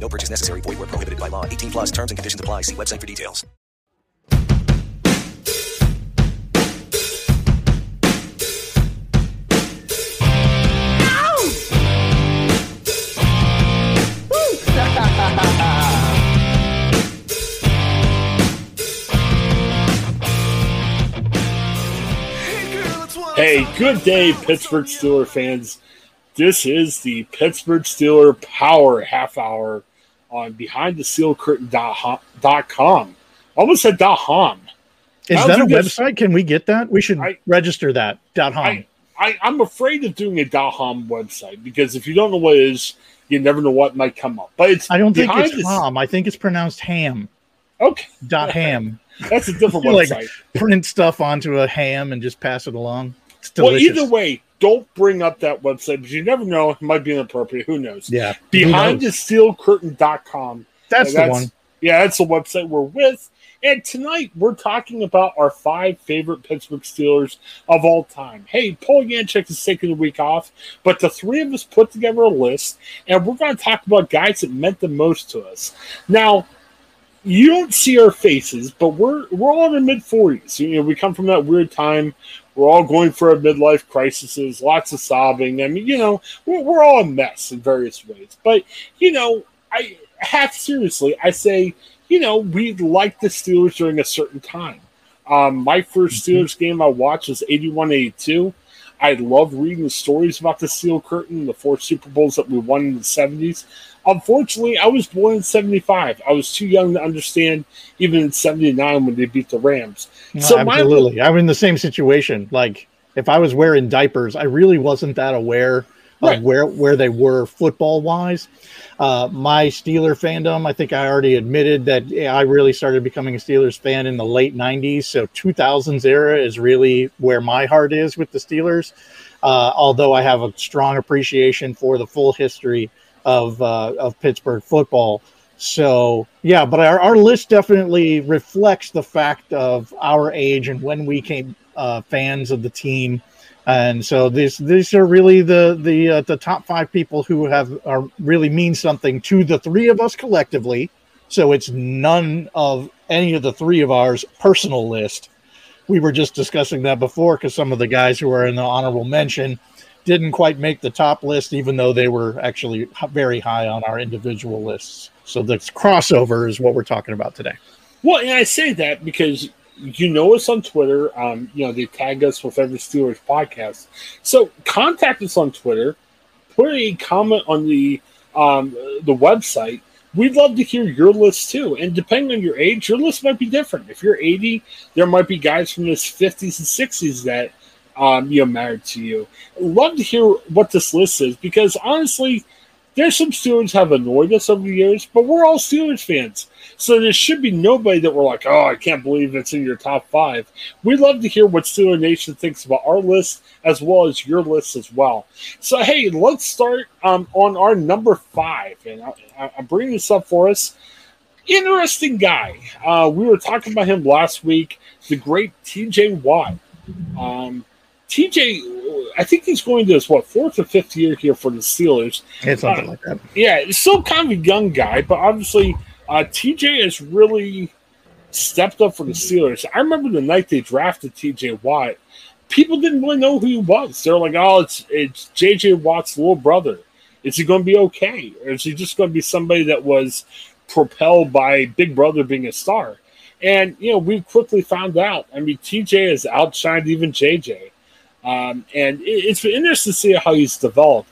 No purchase necessary. Void were prohibited by law. 18 plus terms and conditions apply. See website for details. Hey, good day, Pittsburgh Steeler fans. This is the Pittsburgh Steeler Power Half Hour on BehindTheSteelCurtain.com. Almost said .com. Is that a don't think it's- website? Can we get that? We should I- register that. Dot .com. I, I, I'm afraid of doing a .com website because if you don't know what it is, you never know what might come up. But it's I don't think it's ham. I think it's pronounced ham. Okay, Dot ham. that's a different You, like print stuff onto a ham and just pass it along. It's well, either way, don't bring up that website because you never know. It might be inappropriate. Who knows? yeah. Behind the knows? steelcurtain.com. That's the one. Yeah, that's the website we're with. And tonight we're talking about our five favorite Pittsburgh Steelers of all time. Hey, Paul Yanchek is taking the week off, but the three of us put together a list, and we're going to talk about guys that meant the most to us. Now, you don't see our faces, but we're we're all in our mid forties. You know, we come from that weird time. We're all going for our midlife crises, lots of sobbing. I mean, you know, we're, we're all a mess in various ways. But you know, I half seriously, I say, you know, we like the Steelers during a certain time. Um, my 1st Steelers game I watched was 81 82. I love reading the stories about the Steel Curtain, the four Super Bowls that we won in the 70s. Unfortunately, I was born in 75. I was too young to understand even in 79 when they beat the Rams. No, so my absolutely. I'm in the same situation. Like if I was wearing diapers, I really wasn't that aware Right. of where where they were football wise. Uh, my Steeler fandom, I think I already admitted that I really started becoming a Steelers fan in the late '90s. So 2000s era is really where my heart is with the Steelers. Uh, although I have a strong appreciation for the full history of uh, of Pittsburgh football. So yeah, but our, our list definitely reflects the fact of our age and when we came uh, fans of the team. And so these these are really the the uh, the top five people who have are really mean something to the three of us collectively. So it's none of any of the three of ours personal list. We were just discussing that before because some of the guys who are in the honorable mention didn't quite make the top list, even though they were actually very high on our individual lists. So this crossover is what we're talking about today. Well, and I say that because you know us on Twitter. Um, you know, they tag us with every Steelers podcast. So contact us on Twitter, put a comment on the um, the website, we'd love to hear your list too. And depending on your age, your list might be different. If you're 80, there might be guys from the 50s and 60s that um, you know married to you. Love to hear what this list is because honestly, there's some Steelers have annoyed us over the years, but we're all Steelers fans. So there should be nobody that we're like, oh, I can't believe it's in your top five. We'd love to hear what Steeler Nation thinks about our list as well as your list as well. So hey, let's start um, on our number five, and I, am bringing this up for us. Interesting guy. Uh, we were talking about him last week. The great T.J. Watt. Um, TJ, I think he's going to his what fourth or fifth year here for the Steelers. It's something uh, like that. Yeah, he's still kind of a young guy, but obviously uh, TJ has really stepped up for the Steelers. I remember the night they drafted TJ Watt. People didn't really know who he was. They're like, "Oh, it's it's JJ Watt's little brother. Is he going to be okay, or is he just going to be somebody that was propelled by Big Brother being a star?" And you know, we quickly found out. I mean, TJ has outshined even JJ. Um, and it, it's been interesting to see how he's developed.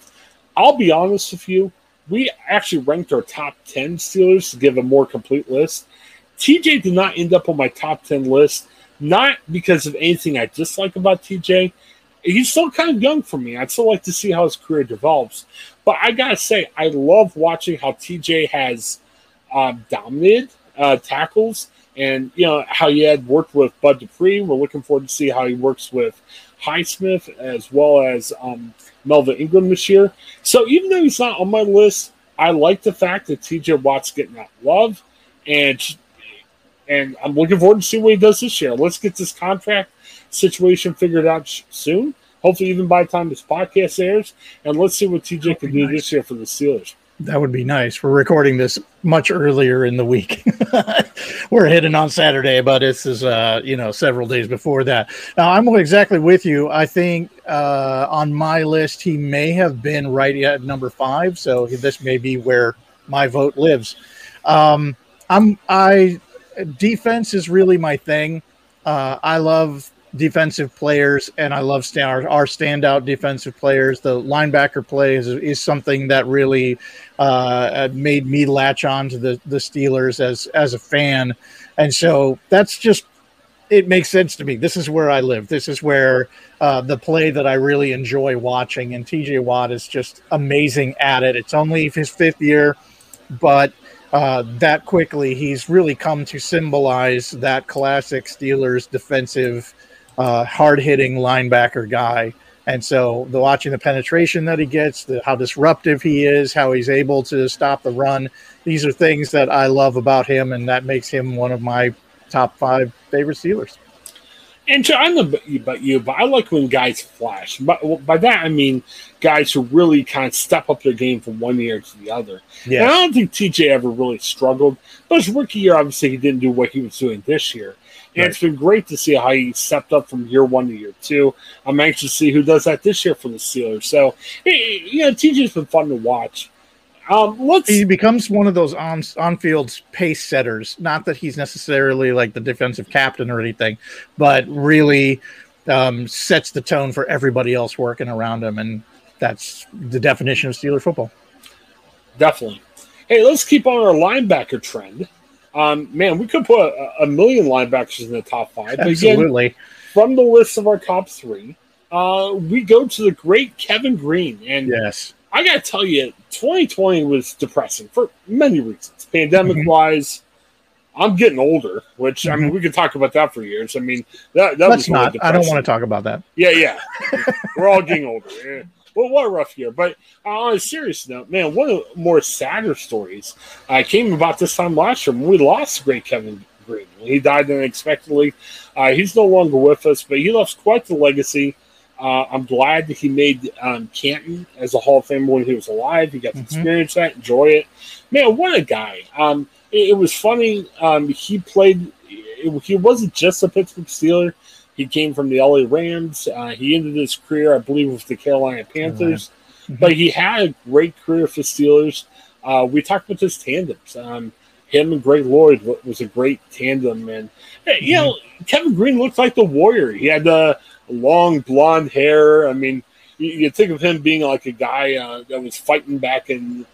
I'll be honest with you, we actually ranked our top 10 Steelers to give a more complete list. TJ did not end up on my top 10 list, not because of anything I dislike about TJ. He's still kind of young for me. I'd still like to see how his career develops. But I got to say, I love watching how TJ has um, dominated uh, tackles and, you know, how he had worked with Bud Dupree. We're looking forward to see how he works with Highsmith as well as um, Melvin Ingram this year. So even though he's not on my list, I like the fact that TJ Watt's getting that love, and and I'm looking forward to see what he does this year. Let's get this contract situation figured out soon. Hopefully, even by the time this podcast airs, and let's see what TJ can do nice. this year for the Steelers. That would be nice. We're recording this much earlier in the week. We're hitting on Saturday, but this is uh, you know several days before that. Now I'm exactly with you. I think uh, on my list he may have been right at number five, so this may be where my vote lives. Um, I'm I defense is really my thing. Uh, I love defensive players, and I love stand, our, standout defensive players. The linebacker play is, is something that really uh, made me latch on to the, the Steelers as as a fan, and so that's just it makes sense to me. This is where I live. This is where uh, the play that I really enjoy watching, and TJ Watt is just amazing at it. It's only his fifth year, but uh, that quickly he's really come to symbolize that classic Steelers defensive uh, hard hitting linebacker guy. And so the watching the penetration that he gets, the, how disruptive he is, how he's able to stop the run, these are things that I love about him, and that makes him one of my top five favorite Steelers. And so I don't know about you, but I like when guys flash. But by that I mean guys who really kind of step up their game from one year to the other. Yeah. I don't think TJ ever really struggled. But his rookie year, obviously, he didn't do what he was doing this year. And right. it's been great to see how he stepped up from year one to year two. I'm anxious to see who does that this year for the Steelers. So, you know, TJ's been fun to watch. Um, let's. He becomes one of those on on field pace setters. Not that he's necessarily like the defensive captain or anything, but really um, sets the tone for everybody else working around him, and that's the definition of Steeler football. Definitely. Hey, let's keep on our linebacker trend. Um, man, we could put a, a, million linebackers in the top five. Absolutely. Again, from the list of our top three, uh, we go to the great Kevin Greene. And yes, I got to tell you, 2020 was depressing for many reasons. Pandemic mm-hmm. wise, I'm getting older, which mm-hmm. I mean, mm-hmm. we could talk about that for years. I mean, that, that Let's was not. I don't want to talk about that. Yeah, yeah. We're all getting older. Well, what a rough year. But uh, on a serious note, man, one of the more sadder stories uh, came about this time last year when we lost great Kevin Greene. He died unexpectedly. Uh, he's no longer with us, but he left quite the legacy. Uh, I'm glad that he made um, Canton as a Hall of Famer when he was alive. He got to mm-hmm. experience that, enjoy it. Man, what a guy! Um, it, it, was funny. Um, he played. It, he wasn't just a Pittsburgh Steeler. He came from the LA Rams. Uh, he ended his career, I believe, with the Carolina Panthers. Mm-hmm. But he had a great career for Steelers. Uh, we talked about his tandems. Um, him and Greg Lloyd was a great tandem, and you know mm-hmm. Kevin Greene looked like the warrior. He had the long blonde hair. I mean, you, you think of him being like a guy uh, that was fighting back in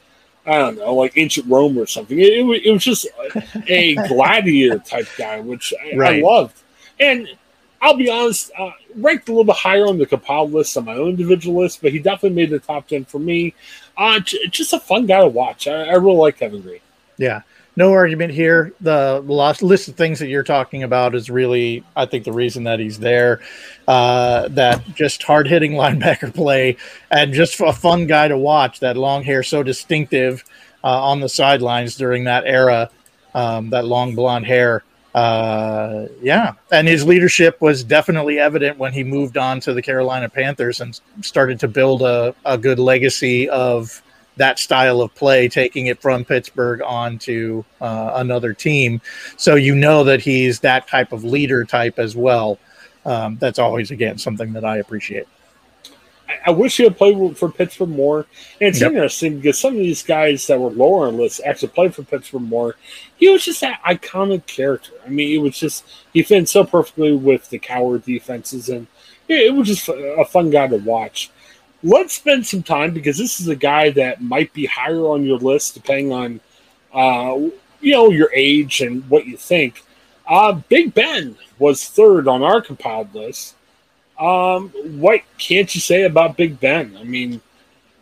I don't know, like ancient Rome or something. It, it, it was just a gladiator type guy, which I, right. I loved. And I'll be honest, uh, ranked a little bit higher on the compiled list on my own individual list, but he definitely made the top 10 for me. Uh, just a fun guy to watch. I, I really like Kevin Greene. Yeah no argument here. The list of things that you're talking about is really, I think, the reason that he's there. Uh, that just hard hitting linebacker play and just a fun guy to watch. That long hair, so distinctive uh, on the sidelines during that era. Um, that long blonde hair. Uh, yeah, and his leadership was definitely evident when he moved on to the Carolina Panthers and started to build a, a good legacy of that style of play, taking it from Pittsburgh on to uh, another team. So you know that he's that type of leader type as well. Um, that's always, again, something that I appreciate. I wish he had played for Pittsburgh more. And it's yep. interesting because some of these guys that were lower on lists actually played for Pittsburgh more. He was just that iconic character. I mean, it was just, he fit so perfectly with the Cowher defenses. And it was just a fun guy to watch let's spend some time because this is a guy that might be higher on your list depending on uh, you know your age and what you think. Uh, Big Ben was third on our compiled list. Um, what can't you say about Big Ben? I mean,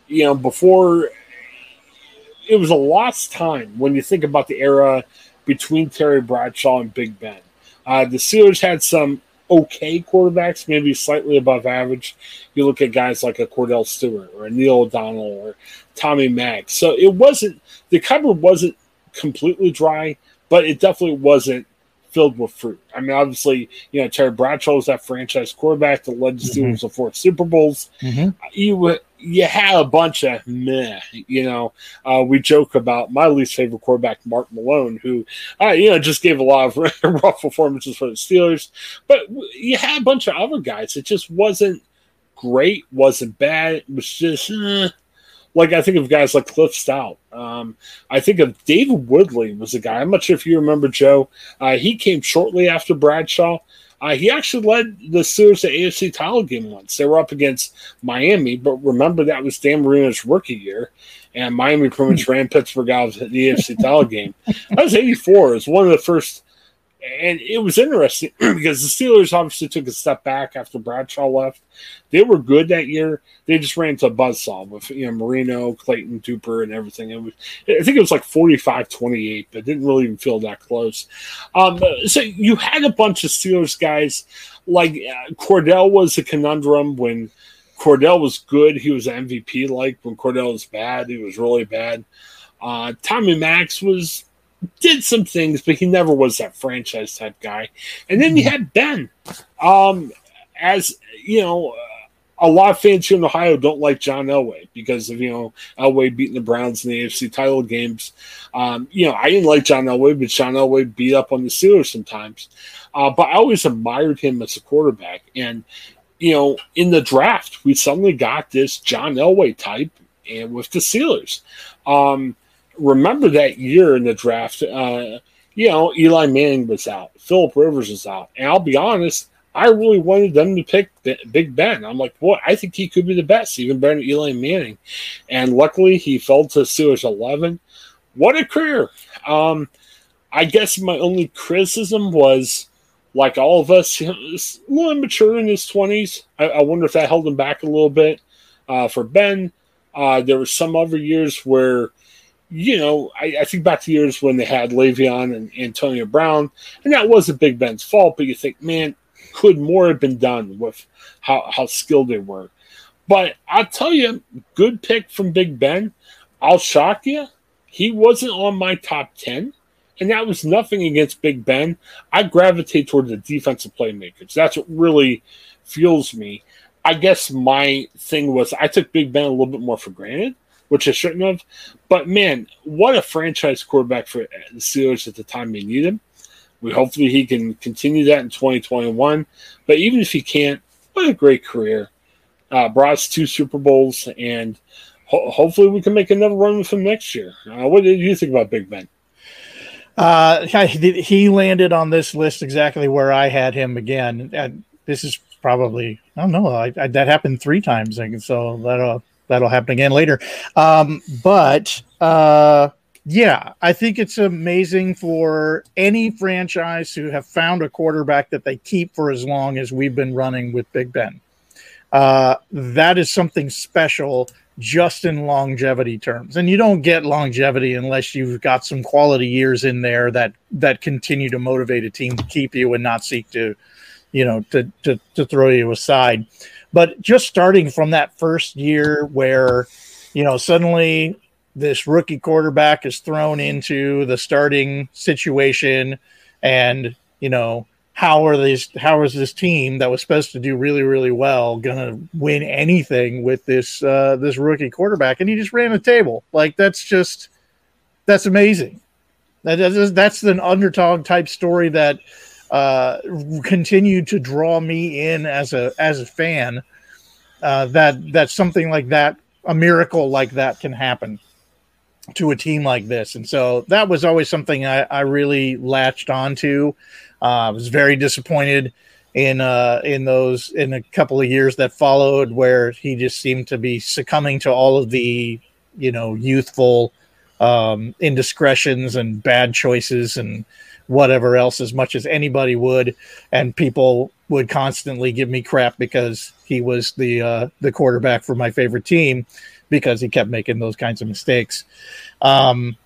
you know, before it was a lost time when you think about the era between Terry Bradshaw and Big Ben. Uh, the Steelers had some okay quarterbacks, maybe slightly above average. You look at guys like a Kordell Stewart or a Neil O'Donnell or Tommy Mack. So it wasn't the cupboard wasn't completely dry, but it definitely wasn't filled with fruit. I mean, obviously, you know, Terry Bradshaw was that franchise quarterback that led the Steelers mm-hmm. to four Super Bowls. Mm-hmm. You you had a bunch of meh. You know, uh, we joke about my least favorite quarterback, Mark Malone, who, uh, you know, just gave a lot of rough performances for the Steelers. But you had a bunch of other guys. It just wasn't great, wasn't bad. It was just. Eh. Like I think of guys like Cliff Stoudt. Um, I think of David Woodley was a guy. I'm not sure if you remember Joe. Uh, he came shortly after Bradshaw. Uh, he actually led the Steelers to AFC title game once. They were up against Miami, but remember that was Dan Marino's rookie year, and Miami pretty much ran Pittsburgh out of the AFC title game. That was '84. It was one of the first and it was interesting because the Steelers obviously took a step back after Bradshaw left. They were good that year. They just ran into a buzzsaw with you know Marino, Clayton, Duper, and everything. It was, I think it was like 45-28, but didn't really even feel that close. Um, so you had a bunch of Steelers guys like uh, Kordell was a conundrum when Kordell was good. He was MVP like when Kordell was bad. He was really bad. Uh, Tommy Max was did some things, but he never was that franchise type guy. And then you mm-hmm. had Ben. Um, as you know, a lot of fans here in Ohio don't like John Elway because of you know Elway beating the Browns in the AFC title games. Um, you know, I didn't like John Elway, but John Elway beat up on the Steelers sometimes. Uh, but I always admired him as a quarterback, and you know, in the draft, we suddenly got this John Elway type, and with the Steelers. Um, remember that year in the draft, uh, you know, Eli Manning was out, Philip Rivers was out. And I'll be honest, I really wanted them to pick Big Ben. I'm like, boy, I think he could be the best, even better than Eli Manning. And luckily, he fell to Steelers 11. What a career. Um, I guess my only criticism was, like all of us, a little immature in his 20s. I, I wonder if that held him back a little bit. Uh, for Ben, uh, there were some other years where – you know, I, I, think back to years when they had Le'Veon and Antonio Brown, and that wasn't Big Ben's fault, but you think, man, could more have been done with how, how skilled they were? But I'll tell you, good pick from Big Ben. I'll shock you. He wasn't on my top 10, and that was nothing against Big Ben. I gravitate toward the defensive playmakers. That's what really fuels me. I guess my thing was I took Big Ben a little bit more for granted which I shouldn't have. But man, what a franchise quarterback for the Steelers at the time they need him. We hopefully he can continue that in 2021. But even if he can't, what a great career. Uh, brought us two Super Bowls, and ho- hopefully we can make another run with him next year. Uh, what did you think about Big Ben? Uh, he landed on this list exactly where I had him again. And this is probably I don't know. I, I, that happened three times, so that that'll happen again later. Um, but uh, yeah, I think it's amazing for any franchise to have found a quarterback that they keep for as long as we've been running with Big Ben. Uh, that is something special just in longevity terms. And you don't get longevity unless you've got some quality years in there that that continue to motivate a team to keep you and not seek to, you know, to to, to throw you aside. But just starting from that first year where, you know, suddenly this rookie quarterback is thrown into the starting situation and, you know, how are these how is this team that was supposed to do really really well gonna win anything with this uh this rookie quarterback? And he just ran the table. Like that's just that's amazing. That is that's an underdog type story that uh continued to draw me in as a as a fan uh that that something like that a miracle like that can happen to a team like this. And so that was always something i, I really latched onto. I uh, was very disappointed in uh, in those in a couple of years that followed, where he just seemed to be succumbing to all of the you know youthful um, indiscretions and bad choices and whatever else as much as anybody would, and people would constantly give me crap because he was the uh, the quarterback for my favorite team because he kept making those kinds of mistakes. Um,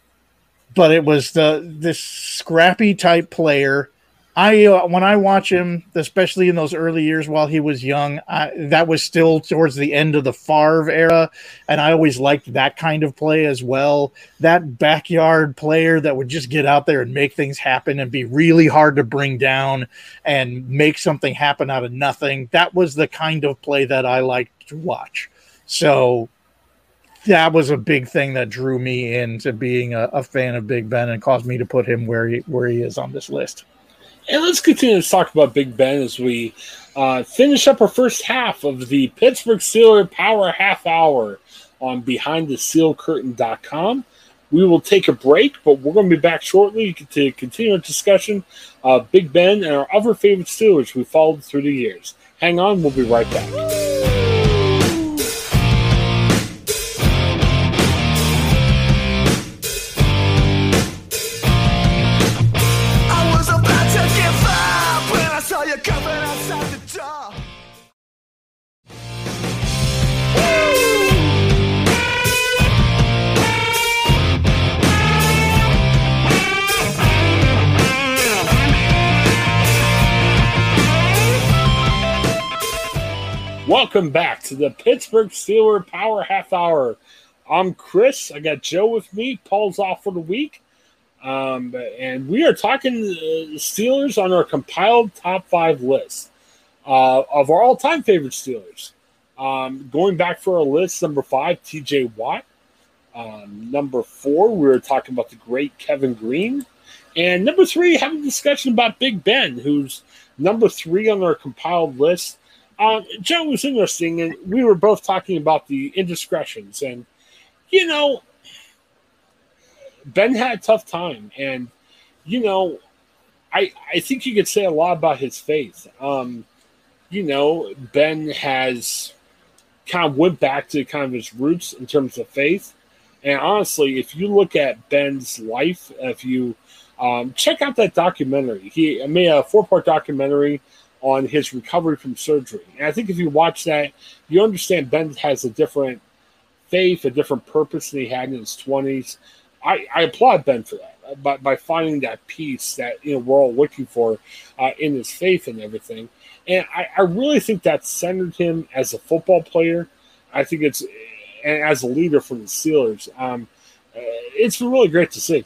but it was the this scrappy type player I uh, when I watch him, especially in those early years while he was young, I, that was still towards the end of the Favre era, and I always liked that kind of play as well. That backyard player that would just get out there and make things happen and be really hard to bring down and make something happen out of nothing. That was the kind of play that I liked to watch. So that was a big thing that drew me into being a, a fan of Big Ben and caused me to put him where he where he is on this list. And let's continue to talk about Big Ben as we uh, finish up our first half of the Pittsburgh Steelers Power Half Hour on BehindTheSteelCurtain.com. We will take a break, but we're going to be back shortly to continue our discussion of Big Ben and our other favorite Steelers we followed through the years. Hang on, we'll be right back. Welcome back to the Pittsburgh Steeler Power Half Hour. I'm Chris. I got Joe with me. Paul's off for the week. Um, and we are talking uh, Steelers on our compiled top five list uh, of our all time favorite Steelers. Um, going back for our list, number five, TJ Watt. Um, number four, we were talking about the great Kevin Greene. And number three, having a discussion about Big Ben, who's number three on our compiled list. Um, Joe was interesting, and we were both talking about the indiscretions. And, you know, Ben had a tough time. And, you know, I, I think you could say a lot about his faith. Um, you know, Ben has kind of went back to kind of his roots in terms of faith. And honestly, if you look at Ben's life, if you um, check out that documentary, he made a four part documentary on his recovery from surgery. And I think if you watch that, you understand Ben has a different faith, a different purpose than he had in his 20s. I, I applaud Ben for that uh, by, by finding that peace that you know we're all looking for uh, in his faith and everything. And I, I really think that centered him as a football player. I think it's and as a leader for the Steelers. Um, uh, it's really great to see.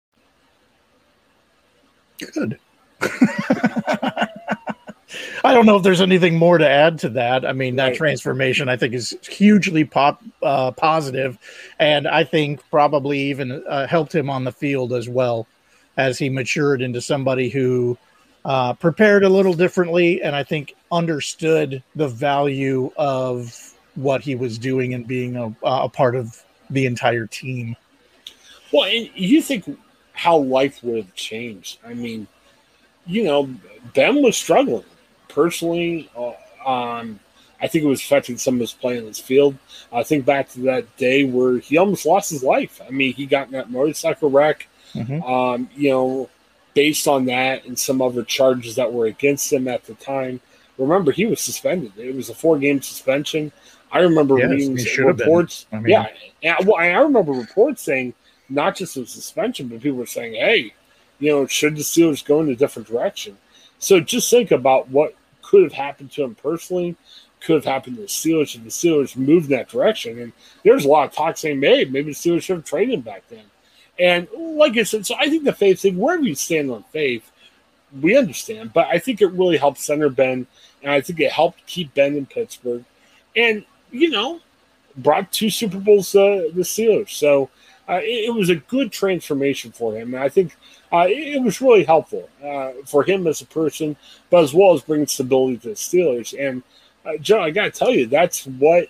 Good. I don't know if there's anything more to add to that. I mean, that transformation I think is hugely pop uh, positive, and I think probably even uh, helped him on the field as well as he matured into somebody who uh, prepared a little differently, and I think understood the value of what he was doing and being a, a part of the entire team. Well, and you think how life would have changed. I mean, you know, Ben was struggling personally. Uh, um, I think it was affecting some of his play in his field. I think back to that day where he almost lost his life. I mean, he got in that motorcycle wreck. Mhm. Um, you know, based on that and some other charges that were against him at the time. Remember, he was suspended. It was a four-game suspension. I remember Yes, reading he should have been. reports. I mean- yeah, well, I remember reports saying not just a suspension, but people were saying, "Hey, you know, should the Steelers go in a different direction?" So just think about what could have happened to him personally, could have happened to the Steelers if the Steelers moved in that direction. And there's a lot of talk saying, "Hey, maybe the Steelers should have traded him back then." And like I said, so I think the faith thing, wherever you stand on faith, we understand, but I think it really helped center Ben, and I think it helped keep Ben in Pittsburgh, and you know, brought two Super Bowls uh, the Steelers. So uh, it, it was a good transformation for him, and I think uh, it, it was really helpful uh, for him as a person, but as well as bringing stability to the Steelers. And uh, Joe, I got to tell you, that's what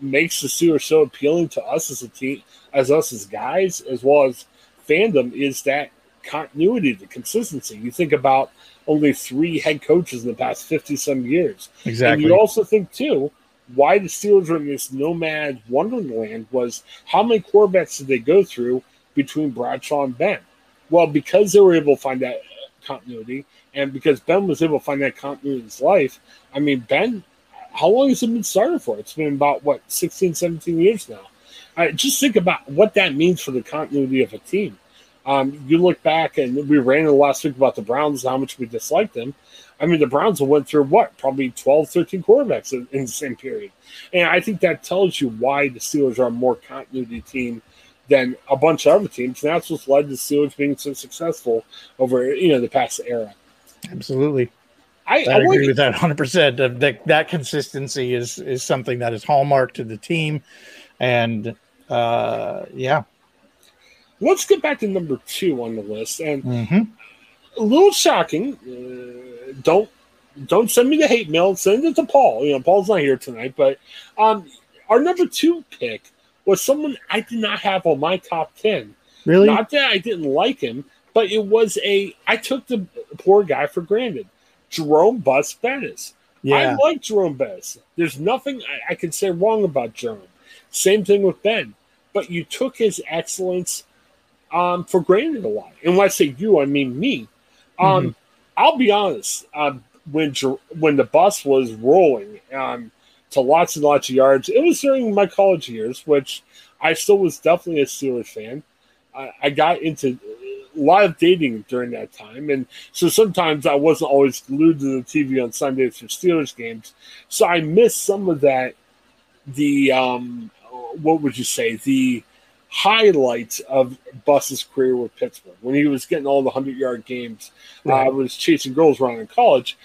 makes the Steelers so appealing to us as a team, as us as guys, as well as fandom, is that continuity, the consistency. You think about only three head coaches in the past fifty some years. Exactly. And you also think too, why the Steelers were in this nomad wonderland was how many quarterbacks did they go through between Bradshaw and Ben? Well, because they were able to find that continuity, and because Ben was able to find that continuity in his life. I mean, Ben, how long has it been started for? It's been about what 16, 17 years now. Uh, just think about what that means for the continuity of a team. Um, you look back, and we ran in last week about the Browns, and how much we disliked them. I mean, the Browns went through what, probably 12, 13 quarterbacks in, in the same period. And I think that tells you why the Steelers are a more continuity team than a bunch of other teams. And that's what's led to the Steelers being so successful over, you know, the past era. Absolutely. I, I, I agree you- with that 100%. That, that that consistency is is something that is hallmark to the team, and uh, yeah, Let's get back to number two on the list. And Mhm. a little shocking. Uh, don't don't send me the hate mail. Send it to Paul. You know, Paul's not here tonight, but um, our number two pick was someone I did not have on my top ten. Really? Not that I didn't like him, but it was a I took the poor guy for granted. Jerome Bus Bettis. Yeah. I like Jerome Bettis. There's nothing I, I can say wrong about Jerome. Same thing with Ben. But you took his excellence um, for granted a lot. And when I say you, I mean me. Um, Mhm. I'll be honest. Um, when when the bus was rolling um, to lots and lots of yards, it was during my college years, which I still was definitely a Steelers fan. I, I got into a lot of dating during that time, and so sometimes I wasn't always glued to the TV on Sundays for Steelers games. So I missed some of that. The um, what would you say? The highlights of Bus's career with Pittsburgh when he was getting all the hundred yard games. Uh, I Right. was chasing girls around in college,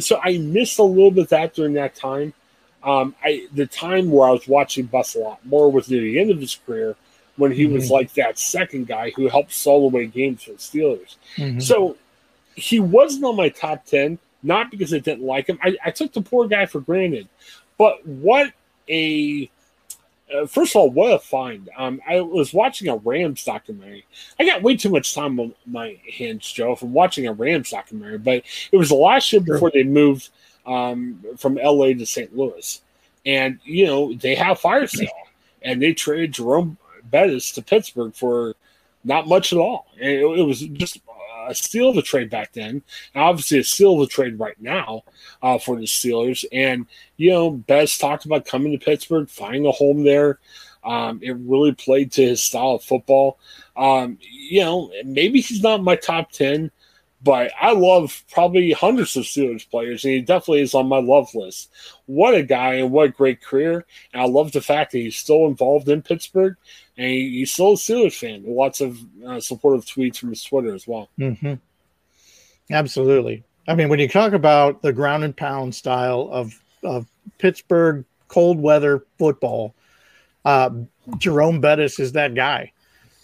so I missed a little bit of that during that time. Um, I the time where I was watching Bus a lot more was near the end of his career when he was Mhm. like that second guy who helped solo away games for the Steelers. Mhm. So he wasn't on my top 10, not because I didn't like him. I, I took the poor guy for granted. But what a. Uh, first of all, what a find. Um, I was watching a Rams documentary. I got way too much time on my hands, Joe, from watching a Rams documentary, but it was the last year before they moved um, from LA to St. Louis. And, you know, they have fire sale, and they traded Jerome Bettis to Pittsburgh for not much at all. And it, it was just a steal of a trade back then, and obviously a steal of a trade right now uh, for the Steelers. And you know, Bettis talked about coming to Pittsburgh, finding a home there. Um, it really played to his style of football. Um, you know, maybe he's not my top ten, but I love probably hundreds of Steelers players, and he definitely is on my love list. What a guy and what a great career! And I love the fact that he's still involved in Pittsburgh, and he's still a Steelers fan. Lots of uh, supportive tweets from his Twitter as well. hmm Absolutely. I mean, when you talk about the ground and pound style of, of Pittsburgh cold weather football, uh, Jerome Bettis is that guy.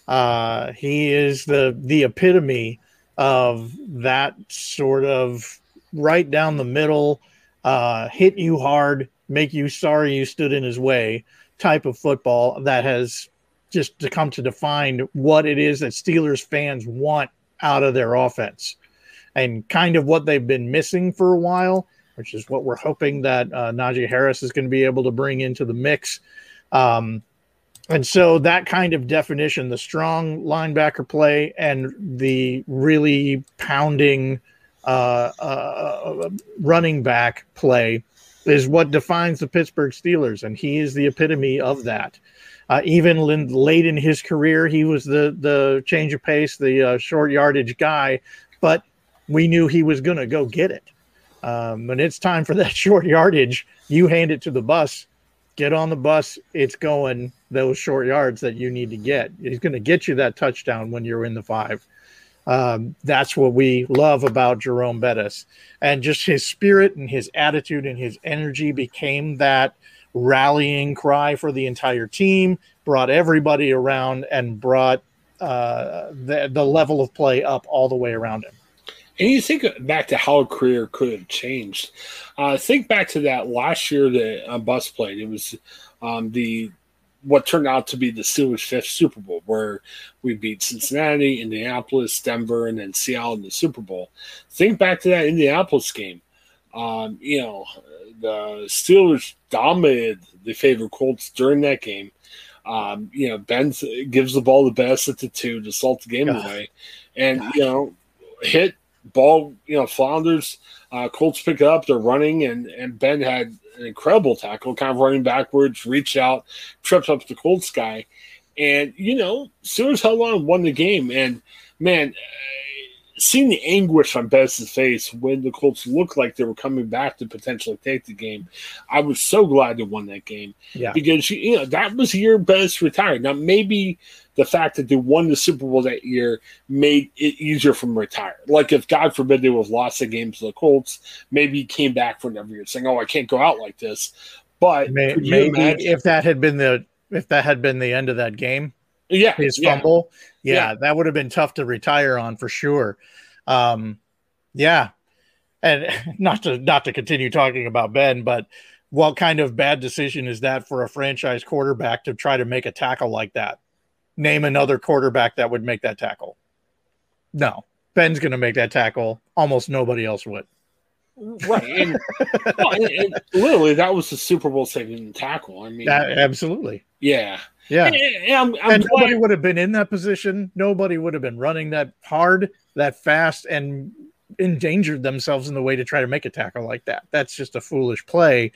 Uh, he is the the epitome of that sort of right down the middle, uh, hit you hard, make you sorry you stood in his way type of football that has just to come to define what it is that Steelers fans want out of their offense and kind of what they've been missing for a while, which is what we're hoping that uh, Najee Harris is going to be able to bring into the mix. Um, and so that kind of definition, the strong linebacker play and the really pounding uh, uh, running back play is what defines the Pittsburgh Steelers. And he is the epitome of that. Uh, even late in his career, he was the the change of pace, the uh, short yardage guy, but we knew he was going to go get it. Um, when it's time for that short yardage, you hand it to the bus, get on the bus, it's going those short yards that you need to get. He's going to get you that touchdown when you're in the five. Um, that's what we love about Jerome Bettis. And just his spirit and his attitude and his energy became that rallying cry for the entire team, brought everybody around, and brought uh, the, the level of play up all the way around him. And you think back to how a career could have changed. Uh, think back to that last year that uh, Bus played. It was um, the what turned out to be the Steelers' fifth Super Bowl, where we beat Cincinnati, Indianapolis, Denver, and then Seattle in the Super Bowl. Think back to that Indianapolis game. Um, you know, the Steelers dominated the favorite Colts during that game. Um, you know, Ben gives the ball the best at the two to salt the game God. away, and God. you know, hit ball. You know, flounders. Uh, Colts pick it up. They're running, and and Ben had an incredible tackle, kind of running backwards, reach out, trips up the Colts guy, and you know, Steelers held on, won the game, and man seeing the anguish on Bettis' face when the Colts looked like they were coming back to potentially take the game, I was so glad they won that game. Yeah. Because you know that was the year Bettis retired. Now maybe the fact that they won the Super Bowl that year made it easier for him to retire. Like if God forbid they would have lost the game to the Colts, maybe he came back for another year saying, "Oh, I can't go out like this." But May, maybe if that had been the if that had been the end of that game, yeah, his fumble, yeah, yeah, that would have been tough to retire on for sure. Um, yeah, and not to not to continue talking about Ben, but what kind of bad decision is that for a franchise quarterback to try to make a tackle like that? Name another quarterback that would make that tackle. No, Ben's going to make that tackle. Almost nobody else would. Right, and, well, and, and literally, that was the Super Bowl saving tackle. I mean, that, absolutely, yeah. Yeah. And, I'm, I'm and nobody would have been in that position. Nobody would have been running that hard, that fast, and endangered themselves in the way to try to make a tackle like that. That's just a foolish play.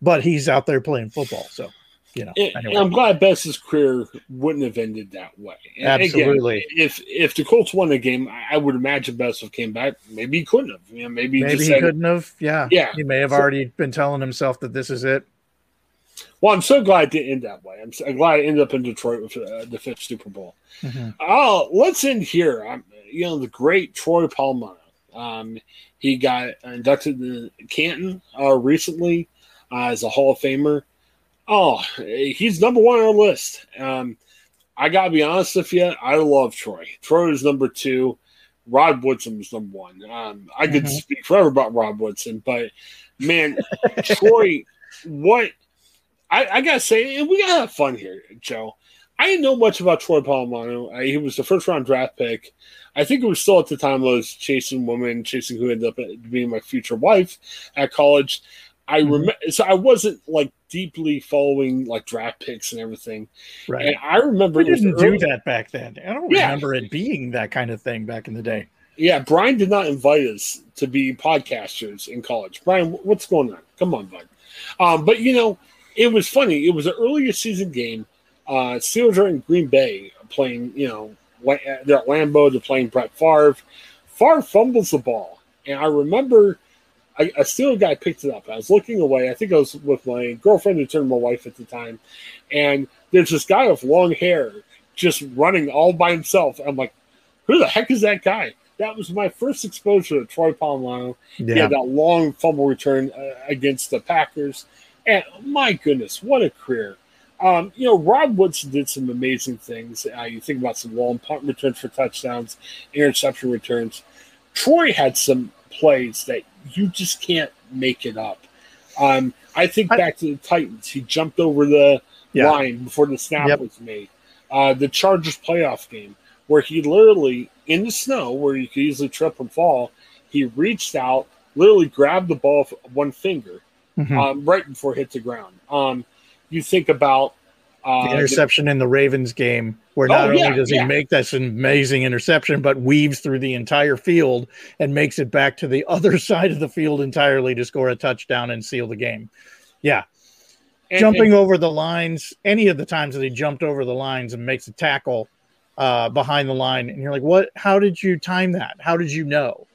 But he's out there playing football. So, you know. Anyway. I'm glad Bess's career wouldn't have ended that way. And Absolutely. Again, if if the Colts won the game, I would imagine Best have came back. Maybe he couldn't have. You know, maybe maybe he said, couldn't have. Yeah. Yeah. He may have so, already been telling himself that this is it. Well, I'm so glad it didn't end that way. I'm, so, glad it ended up in Detroit with uh, the fifth Super Bowl. Mm-hmm. Uh, let's end here. Um, you know, the great Troy Polamalu. Um, he got inducted in Canton uh, recently uh, as a Hall of Famer. Oh, he's number one on our list. Um, I gotta be honest with you, I love Troy. Troy is number two. Rod Woodson was number one. Um, I could mm-hmm. speak forever about Rod Woodson, but man, Troy, what I, I, gotta say, we gotta have fun here, Joe. I didn't know much about Troy Polamalu. he was the first round draft pick. I think it was still at the time I was chasing women, chasing who ended up being my future wife at college. I mm-hmm. remember, so I wasn't like deeply following like draft picks and everything. Right. And I remember we didn't do that back then. I don't yeah. remember it being that kind of thing back in the day. Yeah, Brian did not invite us to be podcasters in college. Brian, what's going on? Come on, bud. Um, but you know, it was funny. It was an earlier season game. Uh, Steelers are in Green Bay playing, you know, they're at Lambeau. They're playing Brett Favre. Favre fumbles the ball, and I remember a, a Steeler guy picked it up. I was looking away. I think I was with my girlfriend who turned my wife at the time, and there's this guy with long hair just running all by himself. I'm like, who the heck is that guy? that was my first exposure to Troy Polamalu. He had that long fumble return uh, against the Packers, and my goodness, what a career! Um, you know, Rod Woodson did some amazing things. Uh, you think about some long punt returns for touchdowns, interception returns. Troy had some plays that you just can't make it up. Um, I think back to the Titans. He jumped over the Yeah. line before the snap Yep. was made. Uh, the Chargers playoff game, where he literally in the snow, where you could easily trip and fall, he reached out, literally grabbed the ball with one finger, Mhm. um, right before it hit the ground. Um, you think about uh, the interception in the Ravens game, where not Oh, only yeah, does he yeah. make this amazing interception, but weaves through the entire field and makes it back to the other side of the field entirely to score a touchdown and seal the game. Yeah. And- Jumping and- over the lines, any of the times that he jumped over the lines and makes a tackle uh, behind the line, and you're like, what? How did you time that? How did you know?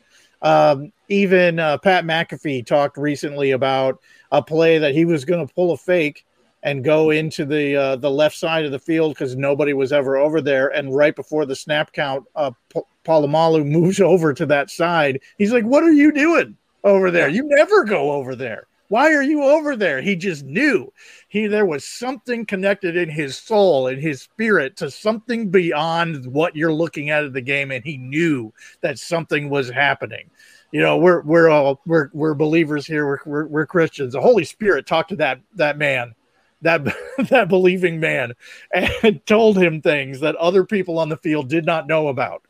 Um, even uh, Pat McAfee talked recently about a play that he was going to pull a fake and go into the uh, the left side of the field because nobody was ever over there. And right before the snap count, uh, P- Polamalu moves over to that side. He's like, "What are you doing over there? You never go over there. Why are you over there?" He just knew he there was something connected in his soul and his spirit to something beyond what you're looking at of the game, and he knew that something was happening. You know, we're we're all we're we're believers here. We're we're, we're Christians. The Holy Spirit talked to that that man that that believing man and told him things that other people on the field did not know about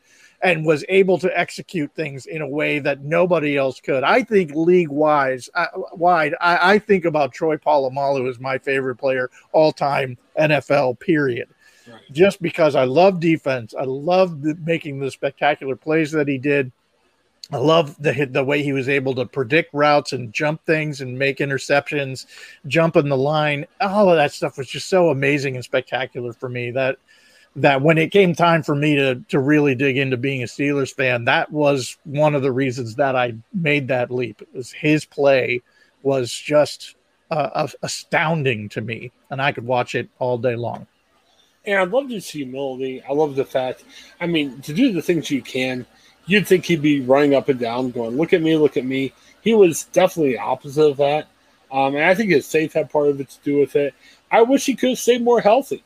and was able to execute things in a way that nobody else could. I think league wise uh, wide I, I think about Troy Polamalu as my favorite player all time NFL period. Just because I love defense, I love the, making the spectacular plays that he did. I love the the way he was able to predict routes and jump things and make interceptions, jump in the line. All of that stuff was just so amazing and spectacular for me that that when it came time for me to to really dig into being a Steelers fan, that was one of the reasons that I made that leap. His play was just uh, astounding to me, and I could watch it all day long. And I love his humility. I love the fact, I mean, to do the things you can, you'd think he'd be running up and down, going, look at me, look at me. He was definitely opposite of that. Um, and I think his faith had part of it to do with it. I wish he could have stayed more healthy.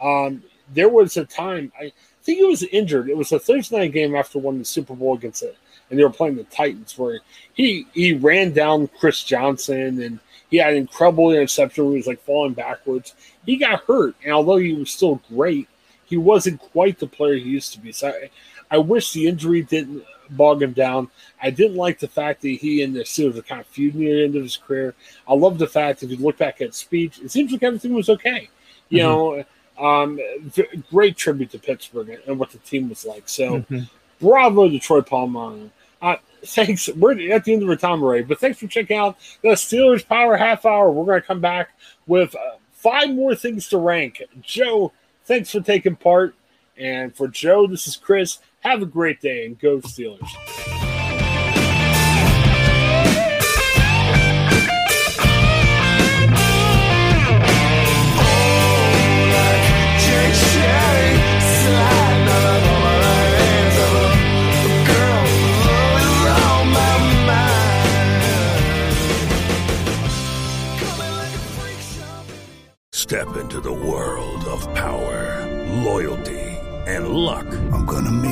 Um, there was a time, I think he was injured. It was a Thursday night game after winning the Super Bowl against it, and they were playing the Titans, where he, he ran down Chris Johnson and he had an incredible interception where he was like falling backwards. He got hurt, and although he was still great, he wasn't quite the player he used to be. So I, I wish the injury didn't bog him down. I didn't like the fact that he and the Steelers were kind of feuding near the end of his career. I love the fact if you look back at speech, it seems like everything was okay. You Mhm. know, um, great tribute to Pittsburgh and what the team was like. So, Mhm. bravo to Troy Palmer. Uh, thanks. We're at the end of our time already, but thanks for checking out the Steelers Power Half Hour. We're going to come back with uh, five more things to rank. Joe, thanks for taking part. And for Joe, this is Chris. Have a great day and go Steelers.